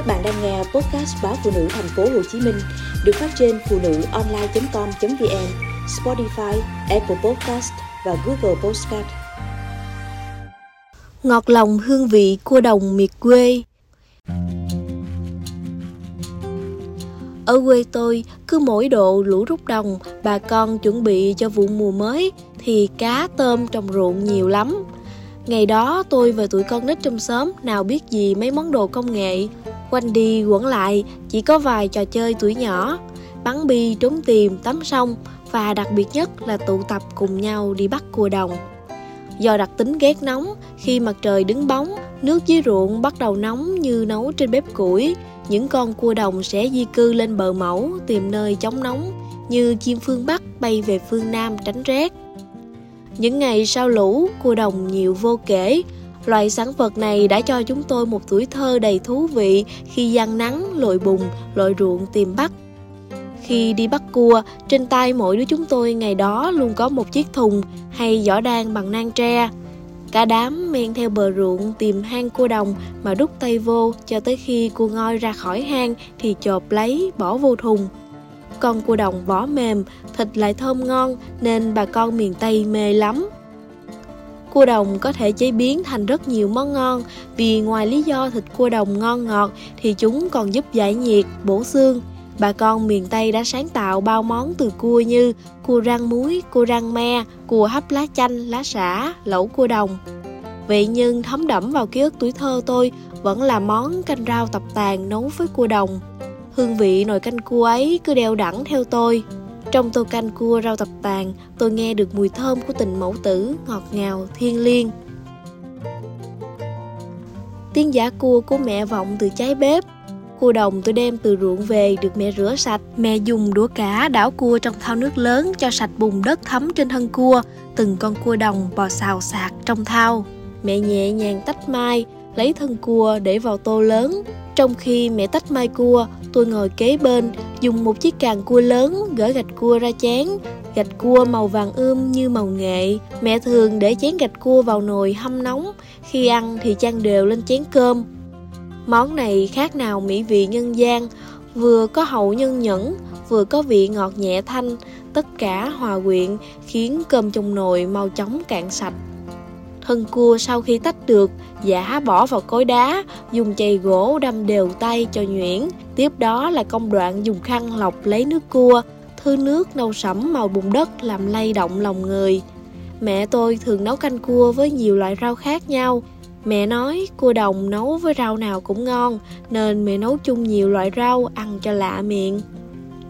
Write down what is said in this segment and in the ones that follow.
Các bạn đang nghe podcast báo phụ nữ thành phố Hồ Chí Minh được phát trên phụ nữ online.com.vn, Spotify, Apple Podcast và Google Podcast. Ngọt lòng hương vị cua đồng miệt quê Ở quê tôi, cứ mỗi độ lũ rút đồng, bà con chuẩn bị cho vụ mùa mới thì cá tôm trong ruộng nhiều lắm. Ngày đó tôi và tụi con nít trong xóm nào biết gì mấy món đồ công nghệ. Quanh đi quẩn lại chỉ có vài trò chơi tuổi nhỏ, bắn bi, trốn tìm, tắm sông và đặc biệt nhất là tụ tập cùng nhau đi bắt cua đồng. Do đặc tính ghét nóng, khi mặt trời đứng bóng, nước dưới ruộng bắt đầu nóng như nấu trên bếp củi, những con cua đồng sẽ di cư lên bờ mẫu tìm nơi chống nóng như chim phương Bắc bay về phương Nam tránh rét. Những ngày sau lũ, cua đồng nhiều vô kể. Loại sản vật này đã cho chúng tôi một tuổi thơ đầy thú vị khi gian nắng, lội bùn, lội ruộng tìm bắt. Khi đi bắt cua, trên tay mỗi đứa chúng tôi ngày đó luôn có một chiếc thùng hay giỏ đan bằng nang tre. Cả đám men theo bờ ruộng tìm hang cua đồng mà đút tay vô cho tới khi cua ngoi ra khỏi hang thì chộp lấy bỏ vô thùng. Con cua đồng vỏ mềm, thịt lại thơm ngon nên bà con miền Tây mê lắm. Cua đồng có thể chế biến thành rất nhiều món ngon vì ngoài lý do thịt cua đồng ngon ngọt thì chúng còn giúp giải nhiệt, bổ xương. Bà con miền Tây đã sáng tạo bao món từ cua như cua rang muối, cua rang me, cua hấp lá chanh, lá xả, lẩu cua đồng. Vậy nhưng thấm đẫm vào ký ức tuổi thơ tôi vẫn là món canh rau tập tàn nấu với cua đồng. Hương vị nồi canh cua ấy cứ đeo đẳng theo tôi. Trong tô canh cua rau tập tàn, tôi nghe được mùi thơm của tình mẫu tử, ngọt ngào, thiên liêng. Tiếng giả cua của mẹ vọng từ cháy bếp, Cua đồng tôi đem từ ruộng về được mẹ rửa sạch. Mẹ dùng đũa cá đảo cua trong thau nước lớn cho sạch bùn đất thấm trên thân cua. Từng con cua đồng bò xào xạc trong thau. Mẹ nhẹ nhàng tách mai, lấy thân cua để vào tô lớn. Trong khi mẹ tách mai cua, tôi ngồi kế bên, dùng một chiếc càng cua lớn gỡ gạch cua ra chén. Gạch cua màu vàng ươm như màu nghệ. Mẹ thường để chén gạch cua vào nồi hâm nóng. Khi ăn thì chan đều lên chén cơm. Món này khác nào mỹ vị nhân gian, vừa có hậu nhân nhẫn, vừa có vị ngọt nhẹ thanh, tất cả hòa quyện khiến cơm trong nồi mau chóng cạn sạch. Thân cua sau khi tách được, giả bỏ vào cối đá, dùng chày gỗ đâm đều tay cho nhuyễn. Tiếp đó là công đoạn dùng khăn lọc lấy nước cua, thứ nước nâu sẫm màu bùn đất làm lay động lòng người. Mẹ tôi thường nấu canh cua với nhiều loại rau khác nhau. Mẹ nói cua đồng nấu với rau nào cũng ngon nên mẹ nấu chung nhiều loại rau ăn cho lạ miệng.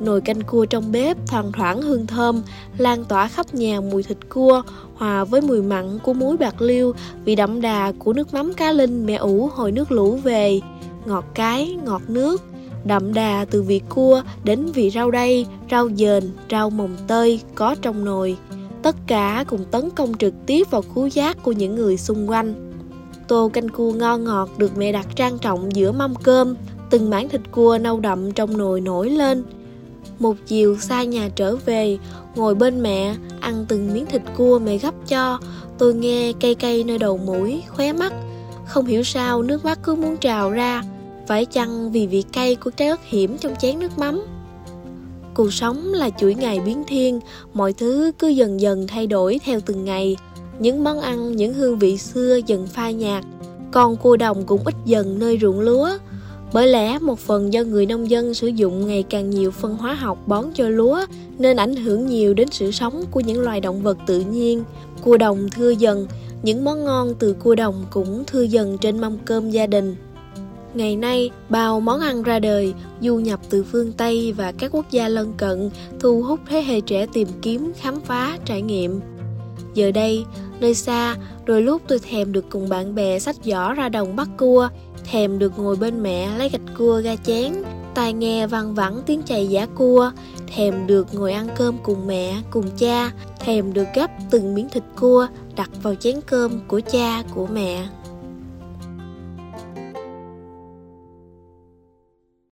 Nồi canh cua trong bếp thoang thoảng hương thơm, lan tỏa khắp nhà mùi thịt cua, hòa với mùi mặn của muối bạc liêu, vị đậm đà của nước mắm cá linh mẹ ủ hồi nước lũ về, ngọt cái, ngọt nước, đậm đà từ vị cua đến vị rau đay, rau dền, rau mồng tơi có trong nồi. Tất cả cùng tấn công trực tiếp vào khứu giác của những người xung quanh. Tô canh cua ngon ngọt được mẹ đặt trang trọng giữa mâm cơm, từng mảng thịt cua nâu đậm trong nồi nổi lên. Một chiều xa nhà trở về, ngồi bên mẹ, ăn từng miếng thịt cua mẹ gấp cho, tôi nghe cây cây nơi đầu mũi, khóe mắt. Không hiểu sao nước mắt cứ muốn trào ra, phải chăng vì vị cay của trái ớt hiểm trong chén nước mắm. Cuộc sống là chuỗi ngày biến thiên, mọi thứ cứ dần dần thay đổi theo từng ngày những món ăn, những hương vị xưa dần phai nhạt, còn cua đồng cũng ít dần nơi ruộng lúa. Bởi lẽ một phần do người nông dân sử dụng ngày càng nhiều phân hóa học bón cho lúa nên ảnh hưởng nhiều đến sự sống của những loài động vật tự nhiên. Cua đồng thưa dần, những món ngon từ cua đồng cũng thưa dần trên mâm cơm gia đình. Ngày nay, bao món ăn ra đời, du nhập từ phương Tây và các quốc gia lân cận, thu hút thế hệ trẻ tìm kiếm, khám phá, trải nghiệm. Giờ đây, nơi xa, đôi lúc tôi thèm được cùng bạn bè sách giỏ ra đồng bắt cua, thèm được ngồi bên mẹ lấy gạch cua ra chén, tai nghe văng vẳng tiếng chày giả cua, thèm được ngồi ăn cơm cùng mẹ, cùng cha, thèm được gấp từng miếng thịt cua đặt vào chén cơm của cha, của mẹ.